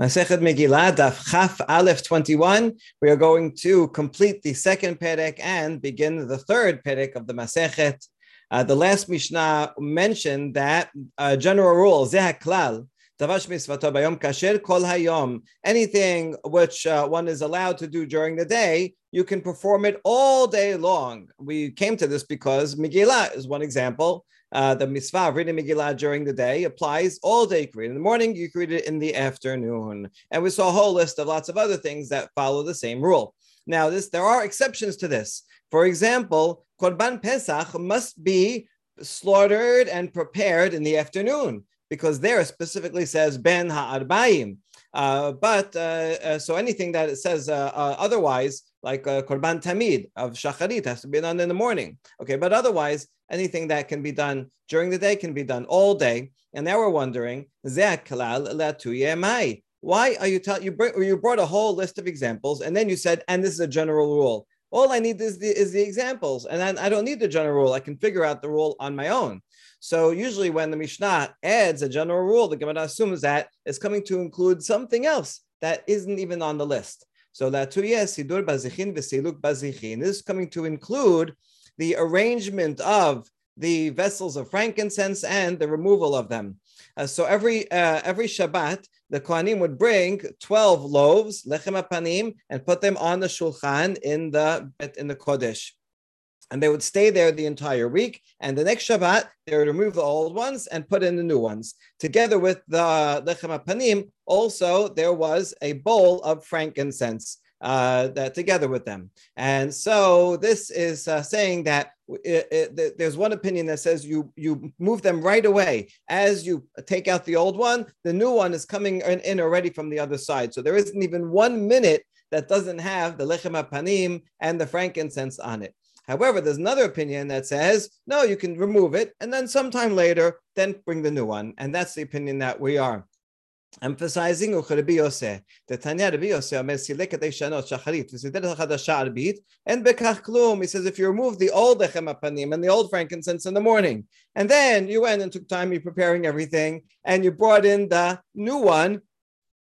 Masechet Megillah, Daf Chaf Aleph 21. We are going to complete the second Perek and begin the third Perek of the Masechet. Uh, the last Mishnah mentioned that uh, general rule, Zeh Klal, Tavash Misvato Bayom Kasher Kol Hayom. Anything which uh, one is allowed to do during the day, you can perform it all day long. We came to this because Megillah is one example uh, the mitzvah of reading Megillah during the day applies all day. You can read in the morning, you can read it in the afternoon. And we saw a whole list of lots of other things that follow the same rule. Now, this there are exceptions to this. For example, Korban Pesach must be slaughtered and prepared in the afternoon because there specifically says Ben Ha'arbaim. Uh, but uh, uh, so anything that it says uh, uh, otherwise, like Korban Tamid of Shacharit, has to be done in the morning. Okay, but otherwise, anything that can be done during the day can be done all day. And now we're wondering, why are you telling you you brought a whole list of examples and then you said, and this is a general rule. All I need is the, is the examples, and then I don't need the general rule. I can figure out the rule on my own. So usually, when the Mishnah adds a general rule, the Gemara assumes that it's coming to include something else that isn't even on the list. So la sidur bazichin bazichin is coming to include the arrangement of the vessels of frankincense and the removal of them. Uh, so every uh, every Shabbat, the Kohanim would bring twelve loaves, lechem apanim, and put them on the shulchan in the in the kodesh, and they would stay there the entire week. And the next Shabbat, they would remove the old ones and put in the new ones. Together with the lechem apanim, also there was a bowl of frankincense uh, that together with them. And so this is uh, saying that it, it, there's one opinion that says you you move them right away as you take out the old one. The new one is coming in, already from the other side. So there isn't even one minute that doesn't have the lechem panim and the frankincense on it. However, there's another opinion that says no, you can remove it and then sometime later, then bring the new one. And that's the opinion that we are emphasizing Rabbi Yosef. The Tanya Rabbi Yosef Omer silek et shanot shacharit v'sidet chadasha arbit and bekach klum. He says if you remove the old lechem apanim and the old frankincense in the morning, and then you went and took time, you preparing everything, and you brought in the new one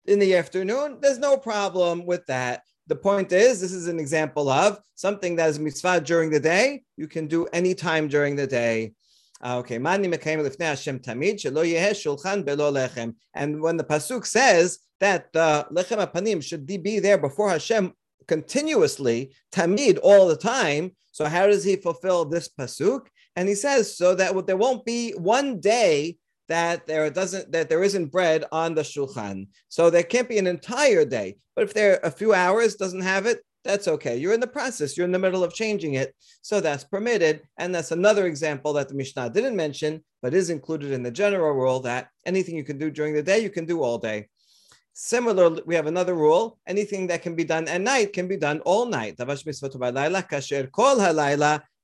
in the afternoon, there's no problem with that. The point is, this is an example of something that is mitzvah during the day. You can do any time during the day. Ah, okay, Mani Mekayim Lifnei Hashem Tamid Shulchan Belo Lechem. And when the pasuk says that the lechem apanim should be there before Hashem continuously, tamid all the time. So how does he fulfill this pasuk? And he says so that there won't be one day that there doesn't that there isn't bread on the shulchan. So there can't be an entire day. But if there are a few hours doesn't have it, that's okay. You're in the process, you're in the middle of changing it. So that's permitted. And that's another example that the Mishnah didn't mention, but is included in the general rule that anything you can do during the day, you can do all day. Similarly, we have another rule anything that can be done at night can be done all night.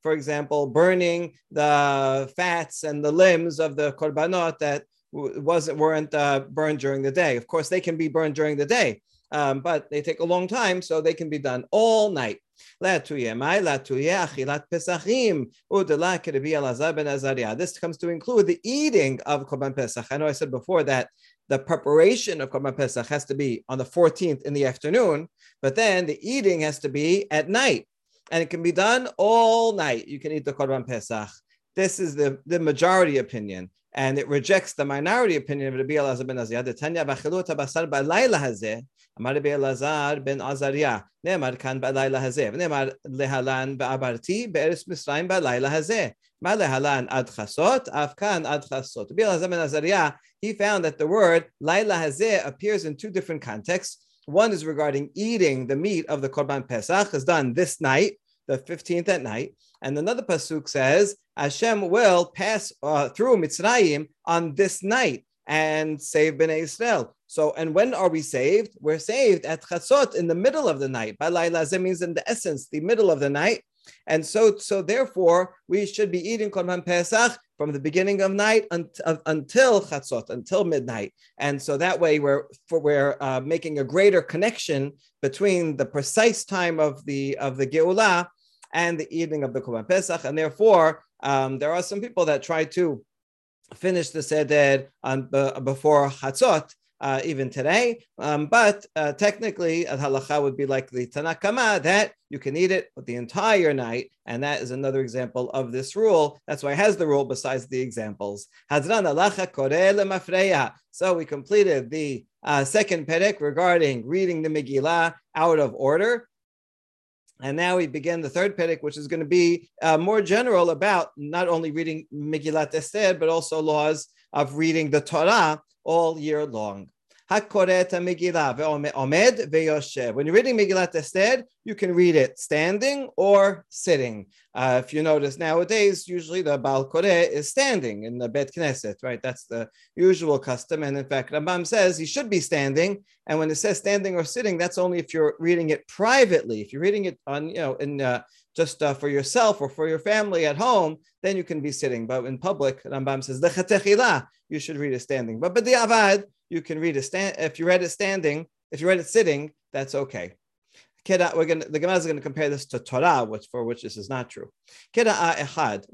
For example, burning the fats and the limbs of the korbanot that wasn't weren't uh, burned during the day. Of course, they can be burned during the day um, but they take a long time, so they can be done all night. This comes to include the eating of Korban Pesach. I know I said before that the preparation of Korban Pesach has to be on the 14th in the afternoon, but then the eating has to be at night. And it can be done all night. You can eat the Korban Pesach. This is the, the majority opinion and it rejects the minority opinion of Rabbi Elazar ben Azariah. Hazeh. Amar Rabbi Elazar ben Azariah. Ne'emar kan b'layla hazeh. Ne'emar lehalan ba'abarti be'eres Misraim b'layla hazeh. Ma lehalan ad chasot, afkan ad chasot. Rabbi Elazar ben Azariah, he found that the word layla hazeh appears in two different contexts. One is regarding eating the meat of the Korban Pesach, is done this night, the 15th at night. And another pasuk says, Hashem will pass uh, through Mitzrayim on this night and save Bnei Israel. So, and when are we saved? We're saved at Chatzot in the middle of the night. Balayla means in the essence, the middle of the night. And so, so therefore, we should be eating Korban Pesach from the beginning of night until, until Chatzot, until midnight. And so that way, we're we're uh, making a greater connection between the precise time of the of the Geulah and the evening of the Korban Pesach. And therefore, um, there are some people that try to finish the Seder on, uh, before Chatzot, uh, even today. Um, but uh, technically, halacha would be like the Tanakama that you can eat it the entire night. And that is another example of this rule. That's why it has the rule besides the examples. So we completed the uh, second perek regarding reading the Megillah out of order. And now we begin the third perek, which is going to be uh, more general about not only reading Megillat Esther, but also laws of reading the Torah all year long. When you're reading Megillat Esther, you can read it standing or sitting. Uh, if you notice nowadays, usually the Baal Koreh is standing in the Bet Knesset, right? That's the usual custom. And in fact, Rambam says he should be standing. And when it says standing or sitting, that's only if you're reading it privately. If you're reading it on, you know, in uh, just uh, for yourself or for your family at home, then you can be sitting. But in public, Rambam says, you should read it standing. But but the avad, you can read it stand. If you read it standing, if you read it sitting, that's okay. We're going the Gemara is going to compare this to Torah, which for which this is not true. If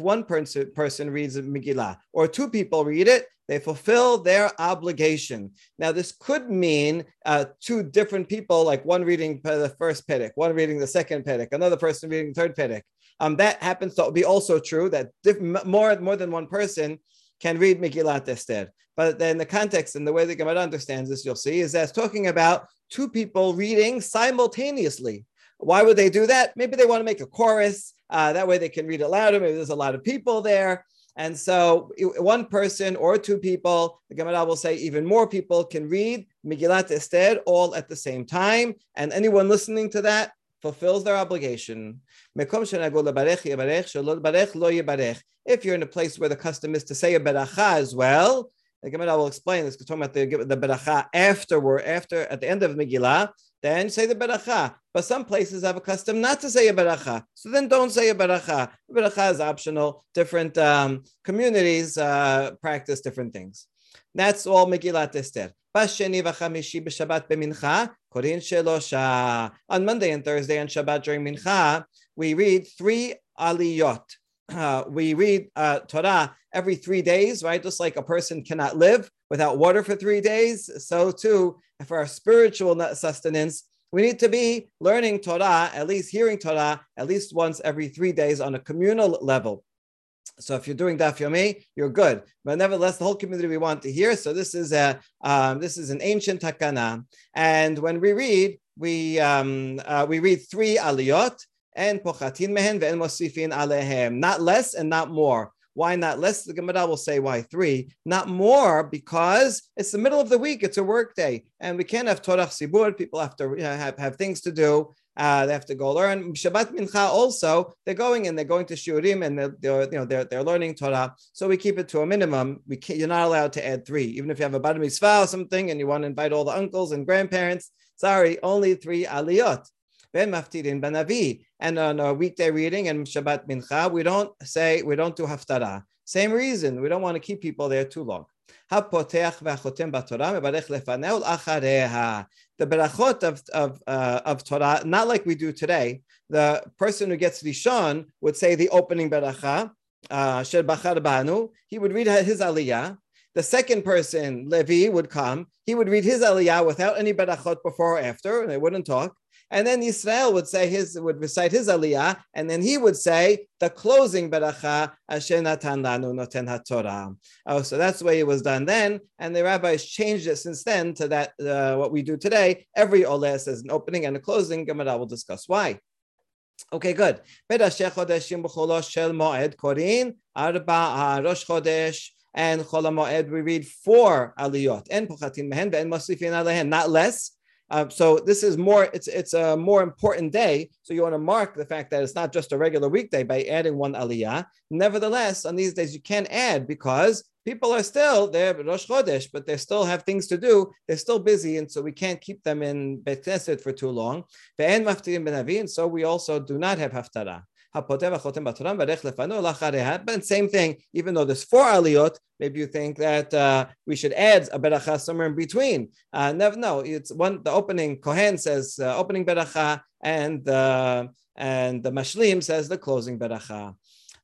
one person, person reads Megillah or two people read it, they fulfill their obligation. Now, this could mean uh, two different people, like one reading the first Perek, one reading the second Perek, another person reading the third Perek. Um, that happens to be also true that diff- more, more than one person can read Megillat Esther. But then the context and the way the Gemara understands this, you'll see, is that it's talking about two people reading simultaneously. Why would they do that? Maybe they want to make a chorus. Uh, that way they can read it louder. Maybe there's a lot of people there. And so one person or two people, the Gemara will say even more people can read Megillat Esther all at the same time. And anyone listening to that fulfills their obligation. If you're in a place where the custom is to say a beracha as well, the Gemara will explain this because talking about the, the beracha afterward, after at the end of Megillah, then say the beracha. But some places have a custom not to say a beracha, so then don't say a beracha. Beracha is optional. Different um, communities uh, practice different things. That's all Megillat Esther. On Monday and Thursday and Shabbat during Mincha, we read three aliyot, uh, we read uh, Torah every three days, right? Just like a person cannot live without water for three days, so too for our spiritual sustenance, we need to be learning Torah, at least hearing Torah, at least once every three days on a communal level. So if you're doing daf yomi, you're good. But nevertheless, the whole community we want to hear. So this is a um, this is an ancient takana, and when we read, we um, uh, we read three aliyot and pochatin mehen ve'en mosifin alehem, not less and not more. Why not less? The Gemara will say why three, not more, because it's the middle of the week. It's a work day, and we can't have Torah Sibur. People have to have, have things to do. Uh, they have to go learn Shabbat Mincha. Also, they're going and they're going to Shurim and they're, they're, you know they're, they're learning Torah. So we keep it to a minimum. We you're not allowed to add three, even if you have a bar mitzvah or something and you want to invite all the uncles and grandparents. Sorry, only three aliyot. Ben maftirin. And on a weekday reading and Shabbat mincha, we don't say, we don't do haftarah. Same reason, we don't want to keep people there too long. The berachot of, of, uh, of Torah, not like we do today. The person who gets Rishon would say the opening beracha, uh, Sher Bachar Banu. He would read his aliyah. The second person, Levi, would come. He would read his aliyah without any berachot before or after, and they wouldn't talk. And then Israel would say his would recite his aliyah, and then he would say the closing beracha Asher Natan Lanu Noten HaTorah. Oh, so that's the way it was done then, and the rabbis changed it since then to that uh, what we do today. Every oleh says an opening and a closing. Gemara will discuss why. Okay, good. Bedasheh chodeshim b'cholosh shel moed korin arba rosh chodesh and chol moed we read four aliyot and pochatin mehen and masifin alehen, not less. Uh, so this is more, it's it's a more important day. So you want to mark the fact that it's not just a regular weekday by adding one aliyah. Nevertheless, on these days you can't add because people are still there, Rosh Chodesh, but they still have things to do. They're still busy, and so we can't keep them in Beit Knesset for too long. And so we also do not have haftarah. But same thing, even though there's four aliyot, maybe you think that uh, we should add a beracha somewhere in between. Uh, never, no, it's one. The opening Kohen says uh, opening beracha, and uh, and the mashlim says the closing beracha.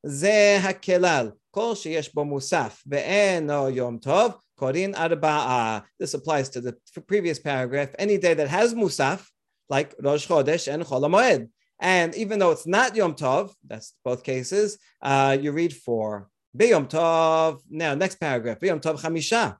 זה הכלל, כל שיש בו מוסף ואינו יום טוב, קוראים ארבעה. This applies to the previous paragraph. Any day that has musaf, like Rosh Chodesh and Chol HaMoed. and even though it's not Yom Tov, that's both cases, uh, you read four. B'Yom Tov. Now, next paragraph. B'Yom Tov Chamisha.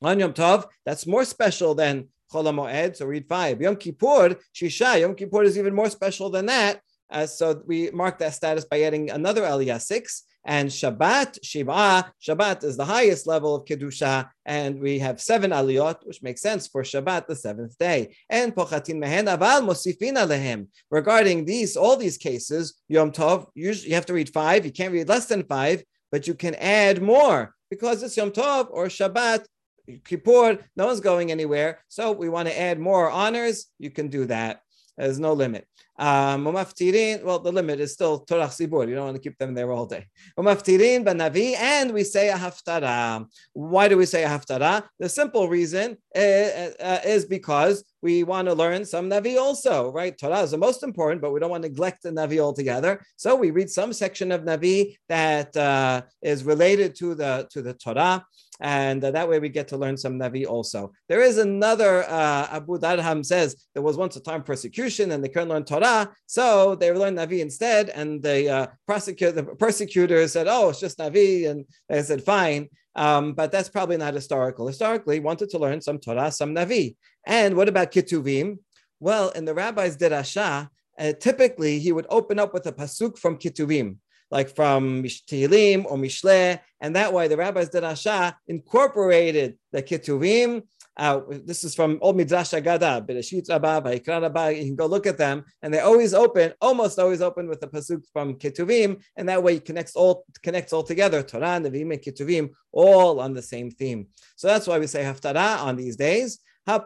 On Yom Tov, that's more special than Chol HaMoed, so read five. Yom Kippur, Shisha. Yom Kippur is even more special than that. Uh, so we mark that status by adding another Aliyah, six. And Shabbat, Shiva, Shabbat is the highest level of Kedusha, and we have seven aliyot, which makes sense for Shabbat, the seventh day. And Pochatin Mehen Aval Mosifina Lehem. Regarding these, all these cases, Yom Tov, you have to read five, you can't read less than five, but you can add more because it's Yom Tov or Shabbat, Kippur, no one's going anywhere. So we want to add more honors, you can do that. There's no limit. Um, well, the limit is still Torah Sibur. You don't want to keep them there all day. And we say a haftarah. Why do we say a haftarah? The simple reason uh, uh, is because we want to learn some Navi also, right? Torah is the most important, but we don't want to neglect the Navi altogether. So we read some section of Navi that uh, is related to the to the Torah and uh, that way we get to learn some Navi also. There is another, uh, Abudarham says there was once a time persecution and they couldn't learn Torah, so they learned Navi instead, and the, uh, the persecutor said, oh, it's just Navi, and they said, fine. Um, but that's probably not historical. Historically, wanted to learn some Torah, some Navi. And what about Ketuvim? Well, in the rabbi's Derasha, uh, typically he would open up with a pasuk from Ketuvim like from Tehillim or Mishle, and that way the rabbis did Derasha incorporated the Ketuvim. Uh, this is from Old Midrash Agada, Bereshit Rabbah, Vayikra Rabbah. You can go look at them, and they always open, almost always open with the pasuk from Ketuvim, and that way it connects all connects all together. Torah, Nevi'im, and Ketuvim, all on the same theme. So that's why we say Haftarah on these days. Even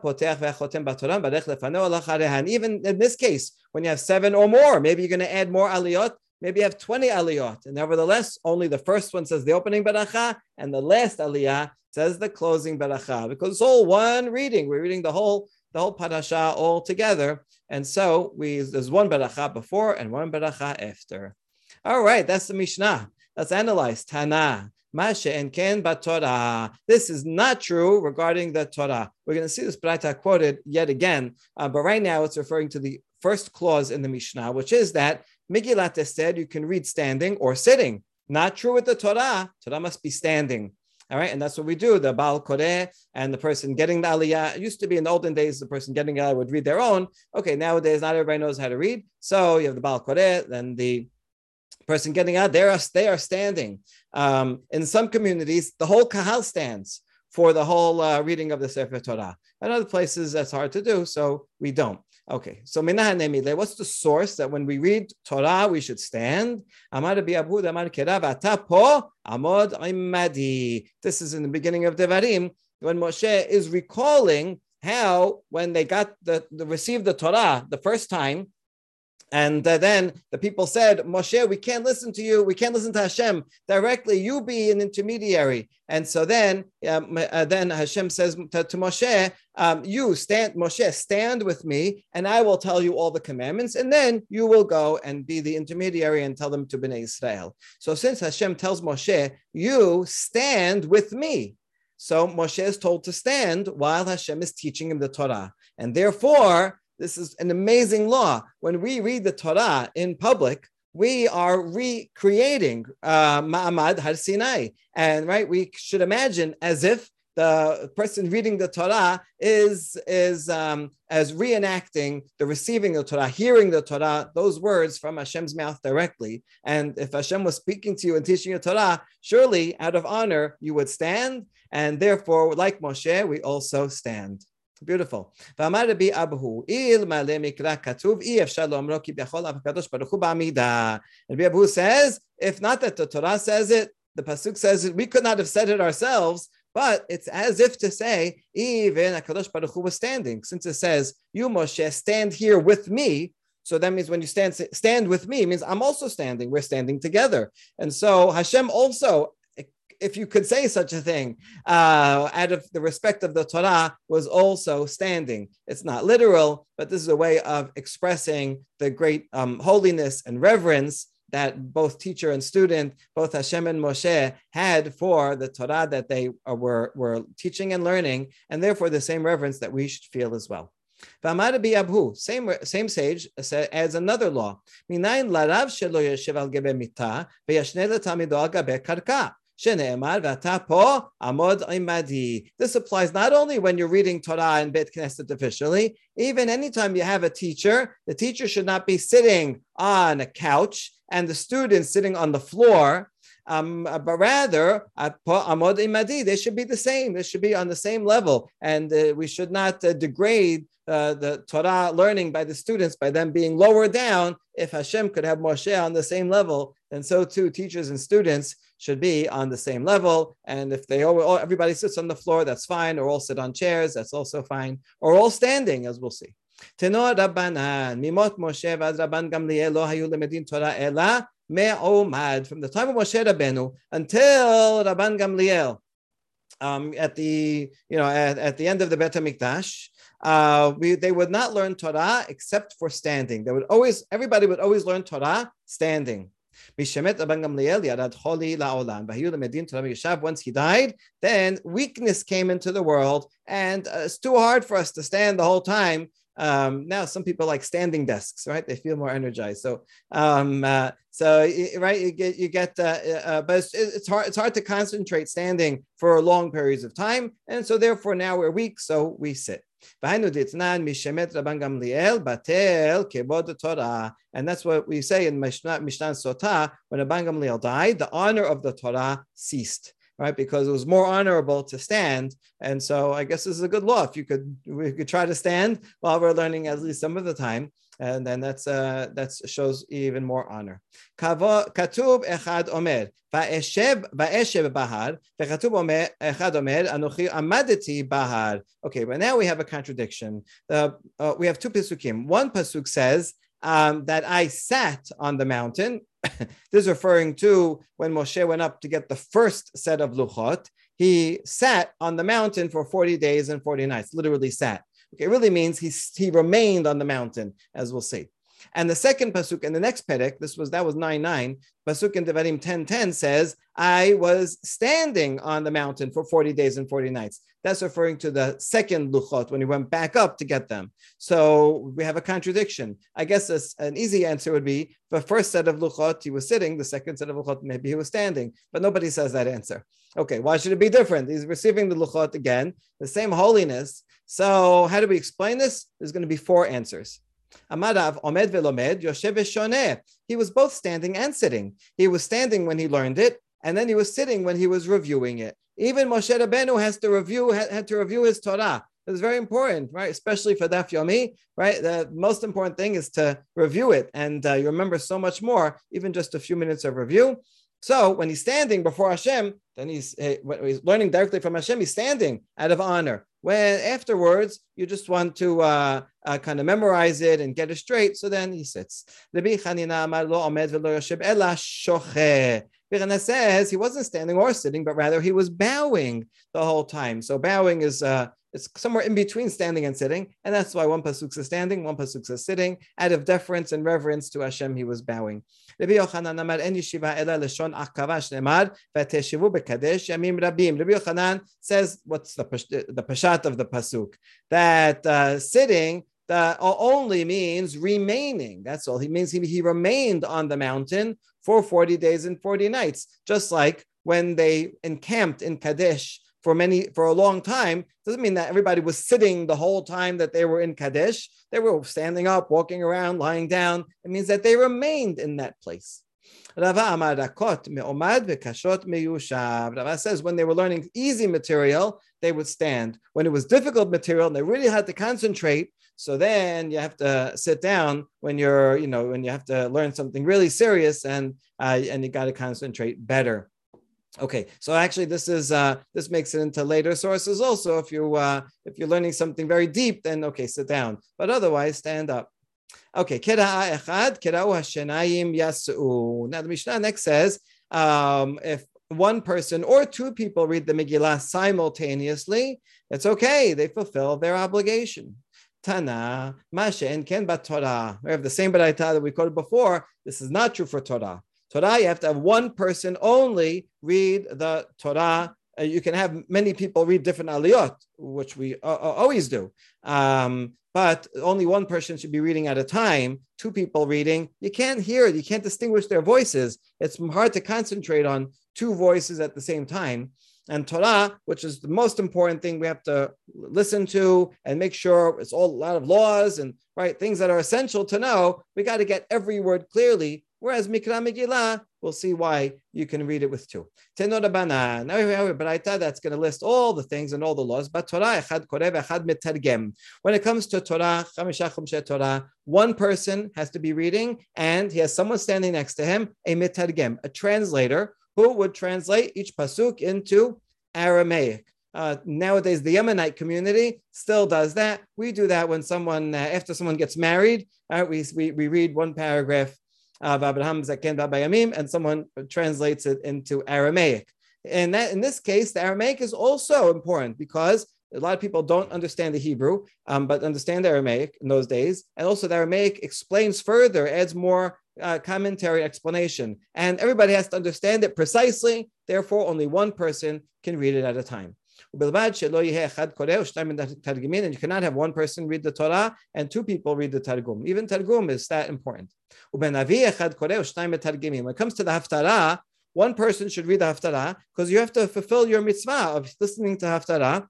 in this case, when you have seven or more, maybe you're going to add more aliyot maybe you have 20 aliyot. And nevertheless, only the first one says the opening baracha, and the last aliyah says the closing baracha, because it's all one reading. We're reading the whole the whole parasha all together. And so we there's one baracha before and one baracha after. All right, that's the Mishnah. Let's analyze Tana. Masha and Ken Torah. This is not true regarding the Torah. We're going to see this Braita quoted yet again, uh, but right now it's referring to the first clause in the Mishnah, which is that Megillat Esther, you can read standing or sitting. Not true with the Torah. Torah must be standing. All right, and that's what we do. The Baal Koreh and the person getting the Aliyah. It used to be in the olden days, the person getting the Aliyah would read their own. Okay, nowadays, not everybody knows how to read. So you have the Baal Koreh, then the person getting out, they are, they are standing. Um, in some communities, the whole Kahal stands for the whole uh, reading of the Sefer Torah. In other places, that's hard to do, so we don't. Okay, so what's the source that when we read Torah we should stand? This is in the beginning of Devarim when Moshe is recalling how when they got the, the received the Torah the first time, and uh, then the people said, Moshe, we can't listen to you. We can't listen to Hashem directly. You be an intermediary. And so then, um, uh, then Hashem says to, to Moshe, um, you stand, Moshe, stand with me, and I will tell you all the commandments, and then you will go and be the intermediary and tell them to Bnei Israel. So since Hashem tells Moshe, you stand with me. So Moshe is told to stand while Hashem is teaching him the Torah. And therefore, this is an amazing law. When we read the Torah in public, we are recreating uh, Ma'amad Har Sinai. And right, we should imagine as if the person reading the Torah is, is um, as reenacting the receiving the Torah, hearing the Torah, those words from Hashem's mouth directly. And if Hashem was speaking to you and teaching you Torah, surely out of honor you would stand. And therefore, like Moshe, we also stand. Beautiful. ואמר רבי אבהו, אלמלא מקרא כתוב, אי אפשר לאמרו כי יכול אף הקדוש ברוך הוא בעמידה. Rabbi Abahu says, if not that the Torah says it, the Pasuk says it, we could not have said it ourselves, but it's as if to say, even HaKadosh Baruch Hu was standing. Since it says, you Moshe, stand here with me, so that means when you stand stand with me means I'm also standing. We're standing together. And so Hashem also if you could say such a thing, uh, out of the respect of the Torah, was also standing. It's not literal, but this is a way of expressing the great um, holiness and reverence that both teacher and student, both Hashem and Moshe, had for the Torah that they were, were teaching and learning, and therefore the same reverence that we should feel as well. Abahu, same same sage adds another law. This applies not only when you're reading Torah in Bet Knesset officially, even anytime you have a teacher, the teacher should not be sitting on a couch and the students sitting on the floor. Um, but rather, they should be the same. They should be on the same level, and uh, we should not uh, degrade uh, the Torah learning by the students by them being lower down. If Hashem could have Moshe on the same level, then so too teachers and students should be on the same level. And if they all, everybody sits on the floor, that's fine, or all sit on chairs, that's also fine, or all standing, as we'll see. Tenor Rabbanan, Mimot Moshe v'ad Rabban Gamliel hayu lemedin Torah ela me'omad. From the time of Moshe Rabbeinu until Rabban Gamliel, um, at the you know at, at the end of the Bet Hamikdash, uh, we, they would not learn Torah except for standing. They would always everybody would always learn Torah standing. Once he died, then weakness came into the world, and uh, it's too hard for us to stand the whole time. Um, now, some people like standing desks, right? They feel more energized. So, um, uh, so right, you get you get, uh, uh, but it's, it's, hard. It's hard to concentrate standing for long periods of time, and so therefore now we're weak, so we sit. And that's what we say in Mishnah, Mishnah when Rabban Gamliel died, the honor of the Torah ceased right? Because it was more honorable to stand. And so I guess this is a good law. If you could, we could try to stand while we're learning at least some of the time. And then that's uh, that shows even more honor. Katub echad omer va'eshev va'eshev bahar v'katub omer echad omer anochi amadeti bahar. Okay, but now we have a contradiction. Uh, uh, we have two pasukim. One pasuk says um, that I sat on the mountain. this is referring to when Moshe went up to get the first set of luchot. He sat on the mountain for 40 days and 40 nights, literally sat. Okay, it really means he, he remained on the mountain, as we'll see. And the second pasuk in the next perek, this was that was 9 9. Pasuk in Devarim 10 10 says, I was standing on the mountain for 40 days and 40 nights. That's referring to the second luchot when he went back up to get them. So we have a contradiction. I guess an easy answer would be the first set of luchot he was sitting, the second set of luchot maybe he was standing, but nobody says that answer. Okay, why should it be different? He's receiving the luchot again, the same holiness. So how do we explain this? There's going to be four answers. Amadav Omed Velomed Yoshev He was both standing and sitting. He was standing when he learned it, and then he was sitting when he was reviewing it. Even Moshe Rabbeinu has to review had to review his Torah. It's very important, right? Especially for Daf Yomi, right? The most important thing is to review it, and uh, you remember so much more, even just a few minutes of review. So when he's standing before Hashem, then he's, he's learning directly from Hashem. He's standing out of honor. When afterwards you just want to uh, uh, kind of memorize it and get it straight, so then he sits. Rabbi Birana says he wasn't standing or sitting, but rather he was bowing the whole time. So bowing is uh, it's somewhere in between standing and sitting, and that's why one pasuk says standing, one pasuk says sitting. Out of deference and reverence to Hashem, he was bowing. Rabbi Yochanan amar en yeshiva ela leshon akavash nemar v'teshivu bekadesh yamim rabim. Rabbi Yochanan says, what's the the pashat of the pasuk? That uh, sitting that only means remaining. That's all. He means he, he remained on the mountain for 40 days and 40 nights, just like when they encamped in Kadesh for many for a long time doesn't mean that everybody was sitting the whole time that they were in Kadesh. They were standing up, walking around, lying down. It means that they remained in that place. Rava says when they were learning easy material, they would stand. When it was difficult material and they really had to concentrate, so then you have to sit down when you're, you know, when you have to learn something really serious and uh, and you got to concentrate better. Okay, so actually, this is uh, this makes it into later sources also. If you uh, if you're learning something very deep, then okay, sit down. But otherwise, stand up. Okay, kira'a echad, kira'u hashenayim yasu'u. Now the Mishnah next says, um, if one person or two people read the Megillah simultaneously, it's okay. They fulfill their obligation. Tana, Masha, and Ken Torah. We have the same Baraita that we quoted before. This is not true for Torah. Torah, you have to have one person only read the Torah. Uh, you can have many people read different aliyot, which we uh, uh always do. Um, but only one person should be reading at a time. Two people reading, you can't hear it. You can't distinguish their voices. It's hard to concentrate on two voices at the same time and Torah, which is the most important thing we have to listen to and make sure it's all a lot of laws and right things that are essential to know. We got to get every word clearly. Whereas Mikra Megillah, we'll see why you can read it with two. Tenor. Now we have a Baraita that's going to list all the things and all the laws. But Torah echad korev echad metargem. When it comes to Torah, Torah, one person has to be reading, and he has someone standing next to him, a metargem, a translator who would translate each pasuk into Aramaic. Uh, nowadays, the Yemenite community still does that. We do that when someone, uh, after someone gets married, uh, we, we, we read one paragraph Abraham Zaken Babayamim, and someone translates it into Aramaic. And that in this case, the Aramaic is also important because a lot of people don't understand the Hebrew, um, but understand the Aramaic in those days. And also, the Aramaic explains further, adds more uh, commentary explanation. And everybody has to understand it precisely. Therefore, only one person can read it at a time. And you cannot have one person read the Torah and two people read the Targum. Even Targum is that important. When it comes to the Haftarah, one person should read the Haftarah because you have to fulfill your mitzvah of listening to Haftarah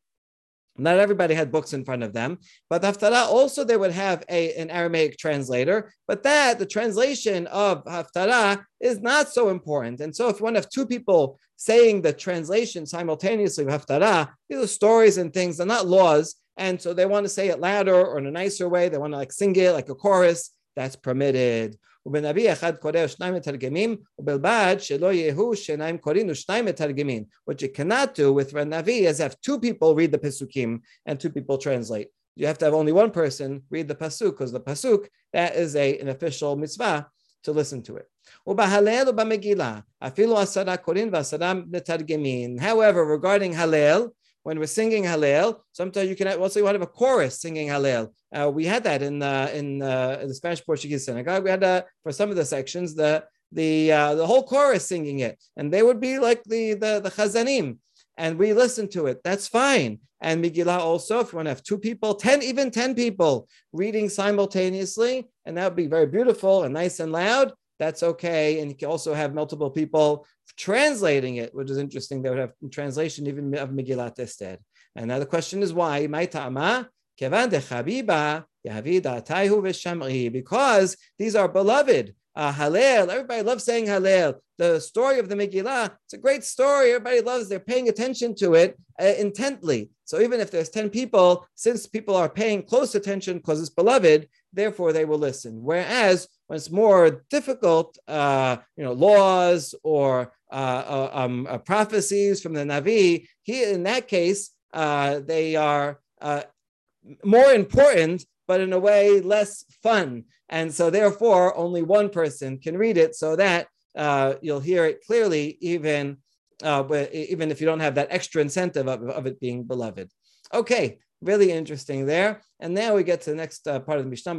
not everybody had books in front of them, but Haftarah also they would have a, an Aramaic translator, but that the translation of Haftarah is not so important. And so if one have two people saying the translation simultaneously of Haftarah, these are stories and things, they're not laws. And so they want to say it louder or in a nicer way, they want to like sing it like a chorus, that's permitted. ובנביא אחד קורא ושניים מתרגמים, ובלבד שלא יהיו שניים קוראים ושניים מתרגמים. What you cannot do with a Navi is have two people read the Pesukim and two people translate. You have to have only one person read the Pasuk, because the Pasuk, that is a, an official mitzvah to listen to it. However, regarding Hallel, when we're singing Hallel, sometimes you can also have a chorus singing Hallel. Uh, we had that in uh, in, uh, in the Spanish Portuguese synagogue. We had uh, for some of the sections the the uh, the whole chorus singing it, and they would be like the the the chazanim, and we listen to it. That's fine. And Megillah also, if you want to have two people, ten even ten people reading simultaneously, and that would be very beautiful and nice and loud. That's okay, and you can also have multiple people translating it, which is interesting. They would have translation even of Megillat Esther. And now the question is why? Because these are beloved. Uh, Hallel, everybody loves saying Hallel. The story of the Megillah, it's a great story. Everybody loves, they're paying attention to it uh, intently. So even if there's 10 people, since people are paying close attention because it's beloved, therefore they will listen. Whereas when it's more difficult, uh, you know, laws or uh, uh, um, uh, prophecies from the Navi, he, in that case, uh, they are uh, more important, but in a way less fun. And so, therefore, only one person can read it so that you'll hear it clearly, even, even if you don't have that extra incentive of, of it being beloved. Okay, really interesting there. And now we get to the next uh, part of the Mishnah.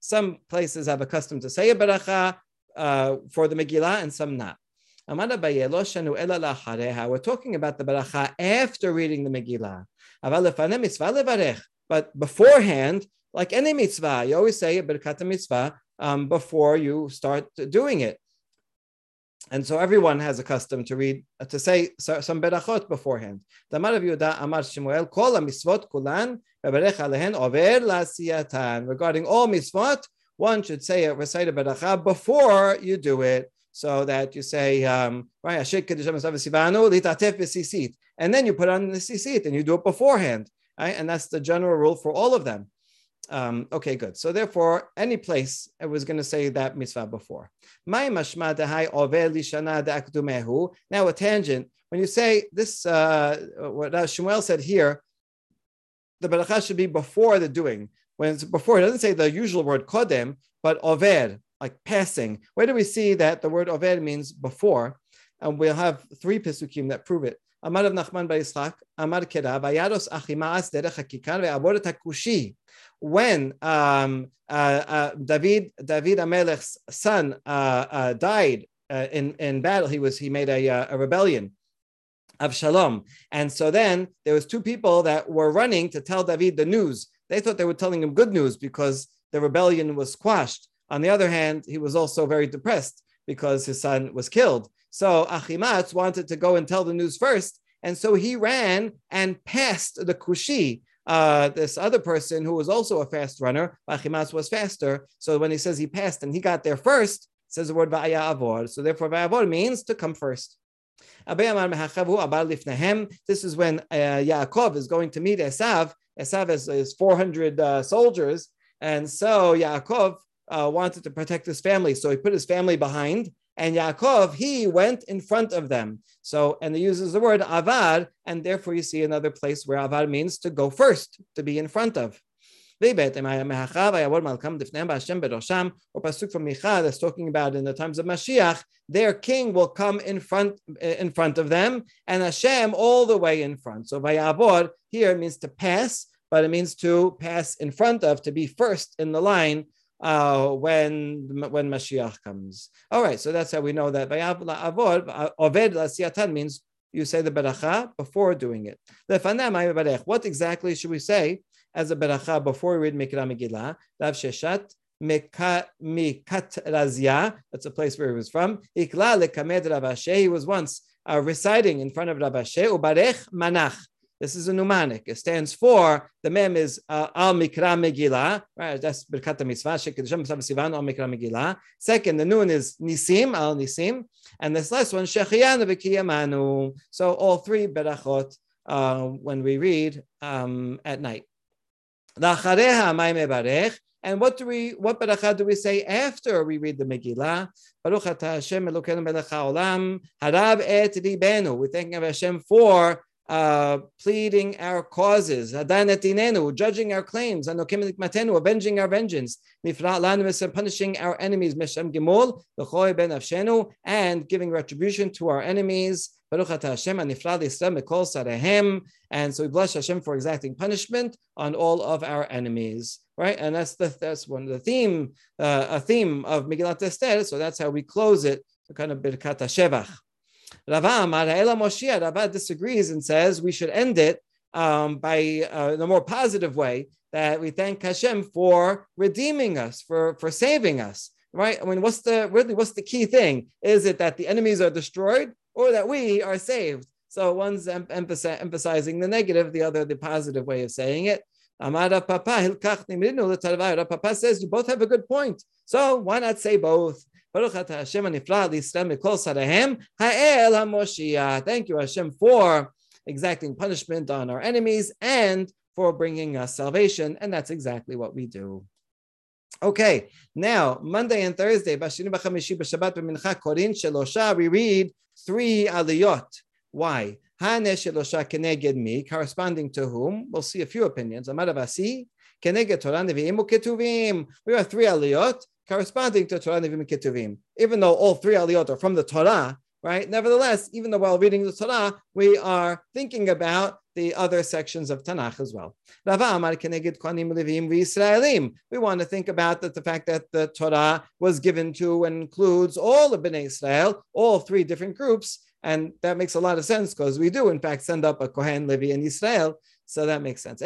Some places have a custom to say a baracha uh, for the Megillah and some not. We're talking about the baracha after reading the Megillah. But beforehand, like any mitzvah, you always say a birkat mitzvah um, before you start doing it. And so everyone has a custom to read, to say some berachot beforehand. Damar of Yehuda Amar Shemuel, kol mitzvot kulan, alehen over. Regarding all mitzvot, one should say a recite a beracha before you do it, so that you say, um, and then you put on the sisit and you do it beforehand, right? And that's the general rule for all of them. Um, okay, good. So therefore, any place I was going to say that mitzvah before. Now a tangent. When you say this, uh, what uh, Shmuel said here, the beracha should be before the doing. When it's before, it doesn't say the usual word kodem, but over, like passing. Where do we see that the word over means before? And we'll have three pisukim that prove it. Amar of Nachman Amar Kera, derech hakikan. When um, uh, uh, David, David Amelech's son uh, died in, in battle, he was he made a, a rebellion Avshalom. And so then there was two people that were running to tell David the news. They thought they were telling him good news because the rebellion was squashed. On the other hand, he was also very depressed because his son was killed. So Achimatz wanted to go and tell the news first. And so he ran and passed the Kushi, uh, this other person who was also a fast runner. Achimatz was faster. So when he says he passed and he got there first, says the word Va'aya Avor. So therefore, Va'avor means to come first. This is when uh, Yaakov is going to meet Esav. Esav is, is 400 uh, soldiers. And so Yaakov uh, wanted to protect his family. So he put his family behind and Yaakov, he went in front of them. So, and he uses the word avad, and therefore you see another place where avad means to go first, to be in front of. Or Pasuk from Micha that's talking about in the times of Mashiach, their king will come in front eh, in front of them, and Hashem all the way in front. So Vayabor here means to pass, but it means to pass in front of, to be first in the line uh, when when Mashiach comes. All right, so that's how we know that. Oved lasiatan means you say the beracha before doing it. What exactly should we say as a beracha before we read Mikra Megillah? Rav Sheshet Mikat Razia. That's a place where he was from. Ikla lekamed Rav He was once uh, reciting in front of Rav Ubarech Manach. This is a mnemonic. It stands for the mem is uh, al mikra megillah. Right, that's birkat mitzvah. Shekidushem sivan al mikra megillah. Second, the noon is nisim al nisim, and this last one shechianu v'kiyamanu. So all three berachot uh, when we read um, at night. And what do we, what beracha do we say after we read the Megillah? Baruch Hashem Elokeinu melech haolam harav et libenu. We're thanking of Hashem for uh, pleading our causes, judging our claims, avenging our vengeance, punishing our enemies, and giving retribution to our enemies. And so we bless Hashem for exacting punishment on all of our enemies, right? And that's the that's one of the theme, uh, a theme of Megillat Esther. So that's how we close it, kind of Birkat Shevach. Rava Moshia, Rava disagrees and says we should end it um, by uh, in a more positive way that we thank Hashem for redeeming us, for, for saving us. Right? I mean, what's the really what's the key thing? Is it that the enemies are destroyed or that we are saved? So one's em- emphasizing the negative, the other the positive way of saying it. Amara Papa Papa says you both have a good point. So why not say both? Thank you, Hashem, for exacting punishment on our enemies and for bringing us salvation. And that's exactly what we do. Okay, now Monday and Thursday, Bashini B'Chamishi B'Shabbat B'Mincha Korin Shelosha, we read three aliyot. Why? Hane Shelosha Keneged Mi, corresponding to whom? We'll see a few opinions. Amar Avasi, Keneged Torah Nevi'im Ketuvim. We have three aliyot corresponding to Torah Nevi'im Ketuvim. Even though all three aliyot are from the Torah, right? Nevertheless, even though while reading the Torah, we are thinking about the other sections of Tanakh as well. We want to think about that the fact that the Torah was given to and includes all of Bnei Israel, all three different groups, and that makes a lot of sense because we do, in fact, send up a Kohen, Levi, and Israel. So that makes sense.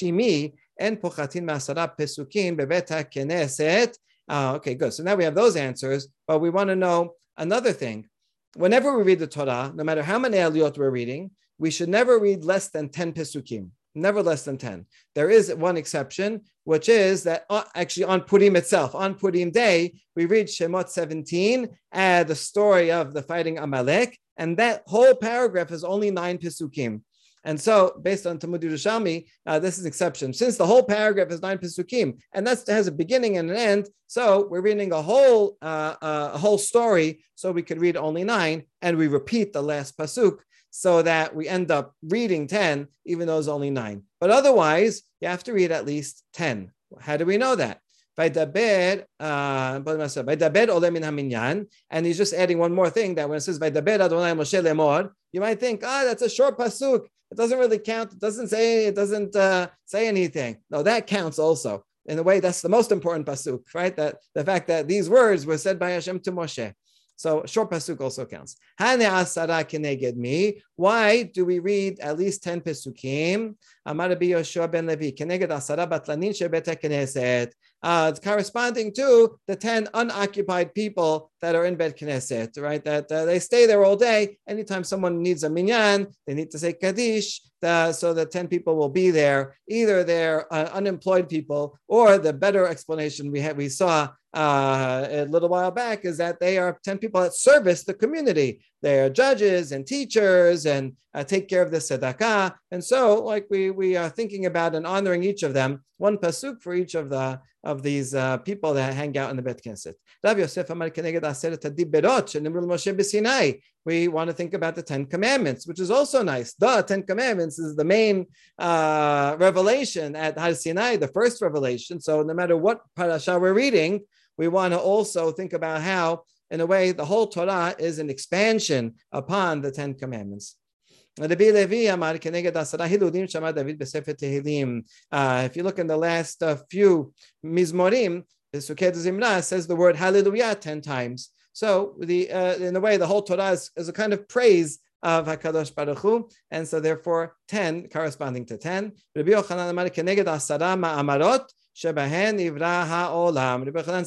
Shimi en pochatin masara pesukim bebeta keneset. Uh, okay, good. So now we have those answers, but we want to know another thing. Whenever we read the Torah, no matter how many aliyot we're reading, we should never read less than 10 pesukim, never less than 10. There is one exception, which is that uh, actually on Purim itself, on Purim day, we read Shemot 17, uh, the story of the fighting Amalek, and that whole paragraph is only nine pesukim. And so, based on Talmud Yerushalmi, uh, this is an exception. Since the whole paragraph is nine pesukim, and that has a beginning and an end, so we're reading a whole uh, uh, a whole story. So we could read only nine, and we repeat the last pasuk, so that we end up reading ten, even though it's only nine. But otherwise, you have to read at least ten. How do we know that? Vaidaber, uh, and he's just adding one more thing that when it says Vaidaber Adonai Moshe you might think, ah, that's a short pasuk. It doesn't really count. It doesn't say. It doesn't uh, say anything. No, that counts also. In a way, that's the most important pasuk, right? That the fact that these words were said by Hashem to Moshe. So short pasuk also counts. Hane asara keneged me. Why do we read at least ten pesukim? Amar Yoshua ben Levi keneged asara batlanin shebet knesset uh, corresponding to the 10 unoccupied people that are in Bet Knesset, right? That uh, they stay there all day. Anytime someone needs a minyan, they need to say Kaddish, the, so the 10 people will be there. Either they're uh, unemployed people, or the better explanation we had, we saw uh, a little while back is that they are 10 people that service the community. They are judges and teachers and uh, take care of the tzedakah. And so, like we, we are thinking about and honoring each of them, one pasuk for each of the of these uh, people that hang out in the Bet Knesset. Rav Yosef Amar Keneged Aseret Moshe B'Sinai. We want to think about the Ten Commandments, which is also nice. The Ten Commandments is the main uh, revelation at Har Sinai, the first revelation. So no matter what parasha we're reading, we want to also think about how, in a way, the whole Torah is an expansion upon the Ten Commandments. Uh, if you look in the last uh, few Mizmorim, the Pesukei Dezimra says the word Hallelujah ten times. So the uh, in a way, the whole Torah is, is a kind of praise of Hakadosh Baruch Hu, and so therefore ten corresponding to ten. Rabbi Yochanan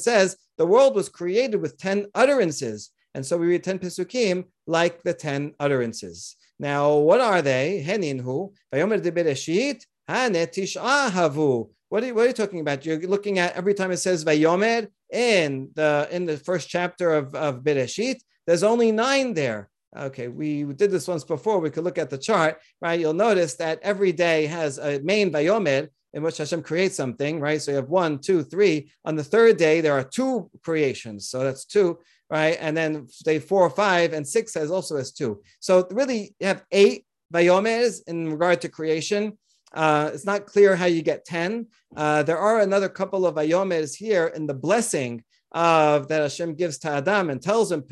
says the world was created with ten utterances, and so we read ten pesukim like the ten utterances. Now, what are they? Heninhu. Vayomer de Bereshit. Hanetish'ahavu. What are, you, what are you talking about? You're looking at every time it says Vayomer in the in the first chapter of, of Bereshit. There's only nine there. Okay, we did this once before. We could look at the chart, right? You'll notice that every day has a main Vayomer in which Hashem creates something, right? So you have one, two, three. On the third day, there are two creations. So that's two right? And then day four five and six has also has two. So really you have eight vayomers in regard to creation. Uh, it's not clear how you get 10. Uh, there are another couple of vayomers here in the blessing of that Hashem gives to Adam and tells him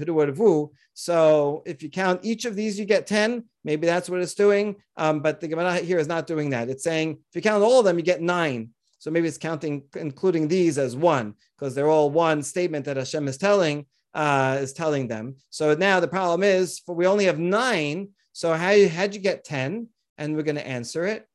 So if you count each of these, you get 10. Maybe that's what it's doing. Um, but the Gemara here is not doing that. It's saying if you count all of them, you get nine. So maybe it's counting, including these as one, because they're all one statement that Hashem is telling uh, is telling them. So now the problem is for we only have nine. So how how'd you get 10? And we're going to answer it.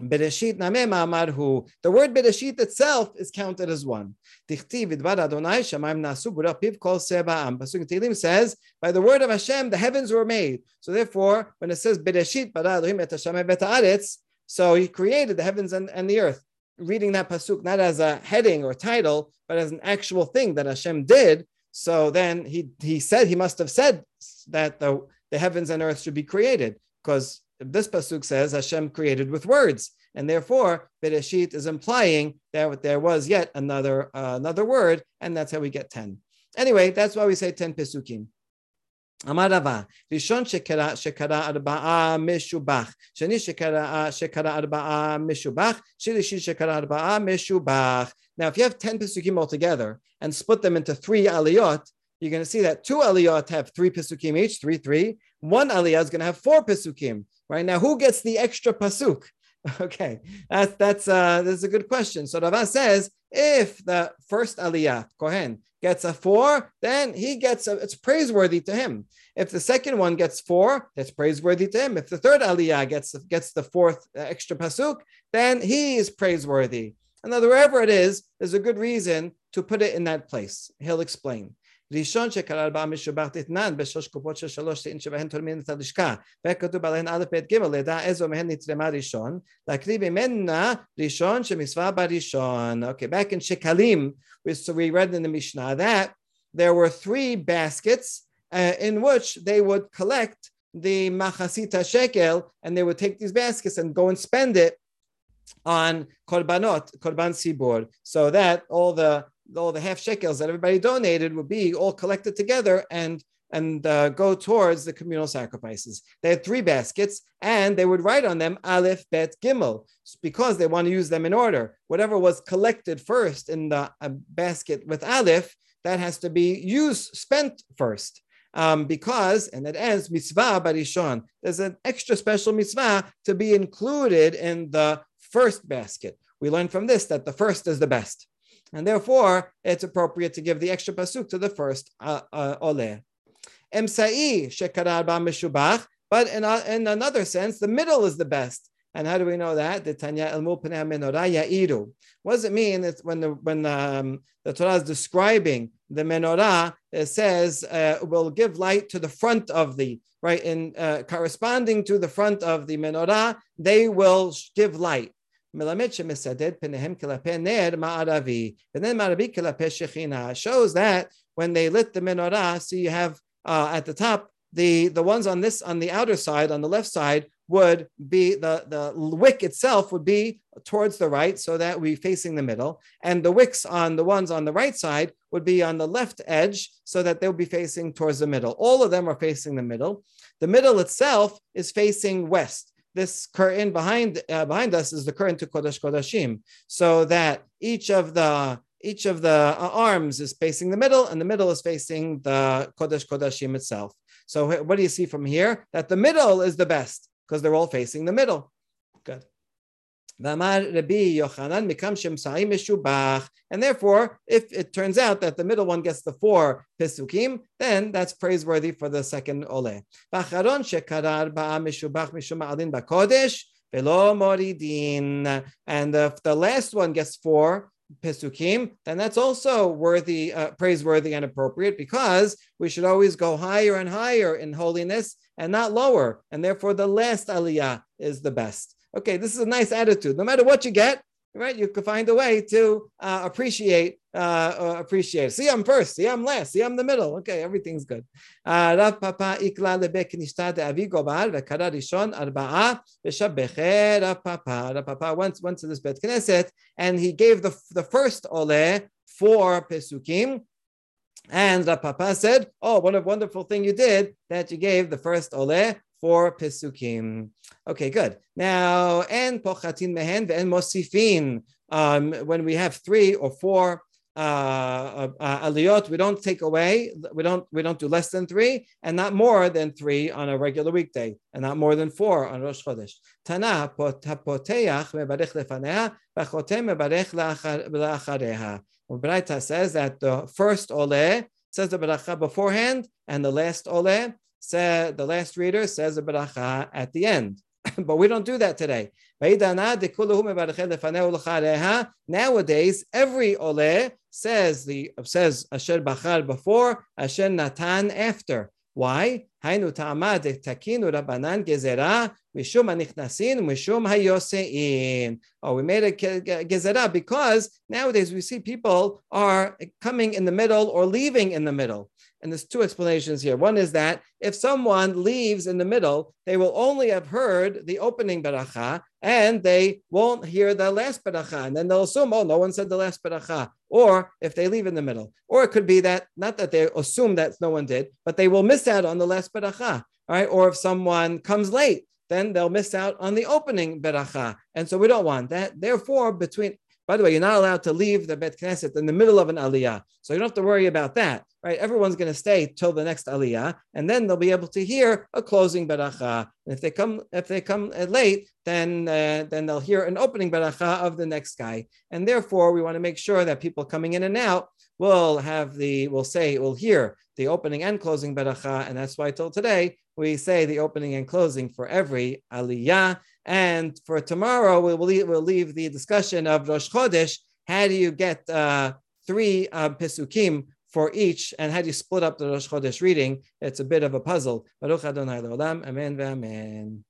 Bereshit name ma'amarhu. The word Bereshit itself is counted as one. Tichtiv idvar Adonai shamayim nasu piv kol seba'am. Pasuk Tehillim says, by the word of Hashem, the heavens were made. So therefore, when it says Bereshit bara Elohim et Hashem et so he created the heavens and, and the earth. Reading that pasuk not as a heading or title, but as an actual thing that Hashem did. So then he he said he must have said that the, the heavens and earth should be created because this pasuk says Hashem created with words, and therefore Bereshit is implying that there was yet another uh, another word, and that's how we get ten. Anyway, that's why we say ten pesukim. אמר רבה, ראשון שקרא, שקרא ארבעה משובח, שני שקרא, שקרא ארבעה משובח, שלישי שקרא ארבעה משובח. Now, if you have 10 pesukim altogether and split them into three aliyot, you're going to see that two aliyot have three pesukim each, three, three. One aliyah is going to have four pesukim. Right now, who gets the extra pasuk? Okay, that's that's uh, that's a good question. So Rava says if the first aliyah Kohen gets a four, then he gets a, it's praiseworthy to him. If the second one gets four, that's praiseworthy to him. If the third aliyah gets gets the fourth uh, extra pasuk, then he is praiseworthy. And wherever it is, there's a good reason to put it in that place. He'll explain. ראשון שקרא רבם משובחת אתנן בשלוש קופות של שלוש שאין שבהן תורמים את הלשכה. וכתוב עליהן א', ב', ג', לדע איזו מהן נתרמה ראשון, להקריב ממנה ראשון שמצווה בראשון. Okay, back in שקלים, so we read in the Mishnah that there were three baskets uh, in which they would collect the machatzit hashekel and they would take these baskets and go and spend it on korbanot, korban tzibbur, so that all the all the half shekels that everybody donated would be all collected together and and uh, go towards the communal sacrifices. They had three baskets, and they would write on them Aleph, Bet, Gimel, because they want to use them in order. Whatever was collected first in the uh, basket with Aleph, that has to be used, spent first. Um, because, and it ends mitzvah barishon. There's an extra special mitzvah to be included in the first basket. We learn from this that the first is the best. And therefore, it's appropriate to give the extra pasuk to the first uh, uh, oleh. Emsa'i shekarar ba meshubach, but in, a, in another sense, the middle is the best. And how do we know that? The Tanya el menorah. What does it mean? It's when the when um, the Torah is describing the menorah, it says uh, will give light to the front of the right in uh, corresponding to the front of the menorah. They will give light. Melamed shemesaded penehem kelapeh ner ma'aravi, and then ma'aravi kelapeh peshechina shows that when they lit the menorah, so you have uh, at the top the the ones on this on the outer side on the left side would be the the wick itself would be towards the right so that we facing the middle. And the wicks on the ones on the right side would be on the left edge so that they'll be facing towards the middle. All of them are facing the middle. The middle itself is facing west this curtain behind uh, behind us is the curtain to Kodesh Kodashim, so that each of the each of the uh, arms is facing the middle, and the middle is facing the Kodesh Kodashim itself. So what do you see from here? That the middle is the best because they're all facing the middle. Good. And therefore, if it turns out that the middle one gets the four pisukim, then that's praiseworthy for the second ole. And if the last one gets four Pesukim, then that's also worthy, uh, praiseworthy and appropriate because we should always go higher and higher in holiness and not lower. And therefore, the last aliyah is the best. Okay, this is a nice attitude. No matter what you get, right? You can find a way to uh, appreciate, uh, uh, appreciate. See, I'm first. See, I'm last. See, I'm the middle. Okay, everything's good. Uh, Rav Papa ikla lebe kinishta de avi gobar vekara rishon arba'a v'shabeche Rav Papa. Rav Papa went, went to this Bet Knesset and he gave the, the first ole four Pesukim. And Rav Papa said, Oh, what a wonderful thing you did that you gave the first ole four Pesukim. Okay, good. Now, and pochatin mehen and mosifin. Um, when we have three or four uh, uh, aliyot, we don't take away, we don't we don't do less than three, and not more than three on a regular weekday, and not more than four on Rosh Chodesh. Tana poteach mebarech lefanea, v'chotem mebarech la'achareha. Braita says that the first ole says the beracha beforehand, and the last ole said the last reader says a beracha at the end. but we don't do that today. Nowadays, every ole says the says Asher Bachar before, Asher Natan after. Why? היינו טעמה דתקינו רבנן גזרה משום הנכנסין ומשום היוסעים. Oh, we made a gezerah because nowadays we see people are coming in the middle or leaving in the middle. And there's two explanations here. One is that if someone leaves in the middle, they will only have heard the opening beracha and they won't hear the last beracha. And then they'll assume, oh, no one said the last beracha. Or if they leave in the middle. Or it could be that, not that they assume that no one did, but they will miss out on the last beracha. All right. Or if someone comes late, then they'll miss out on the opening beracha. And so we don't want that. Therefore, between by the way, you're not allowed to leave the Bet Knesset in the middle of an aliyah. So you don't have to worry about that, right? Everyone's going to stay till the next aliyah, and then they'll be able to hear a closing beracha. And if they come, if they come late, then uh, then they'll hear an opening beracha of the next guy. And therefore, we want to make sure that people coming in and out will have the, will say, will hear the opening and closing beracha. And that's why till today, we say the opening and closing for every aliyah. And for tomorrow, we will leave, we'll leave the discussion of Rosh Chodesh. How do you get uh, three uh, Pesukim for each, and how do you split up the Rosh Chodesh reading? It's a bit of a puzzle. Baruch Adonai Amen Amen.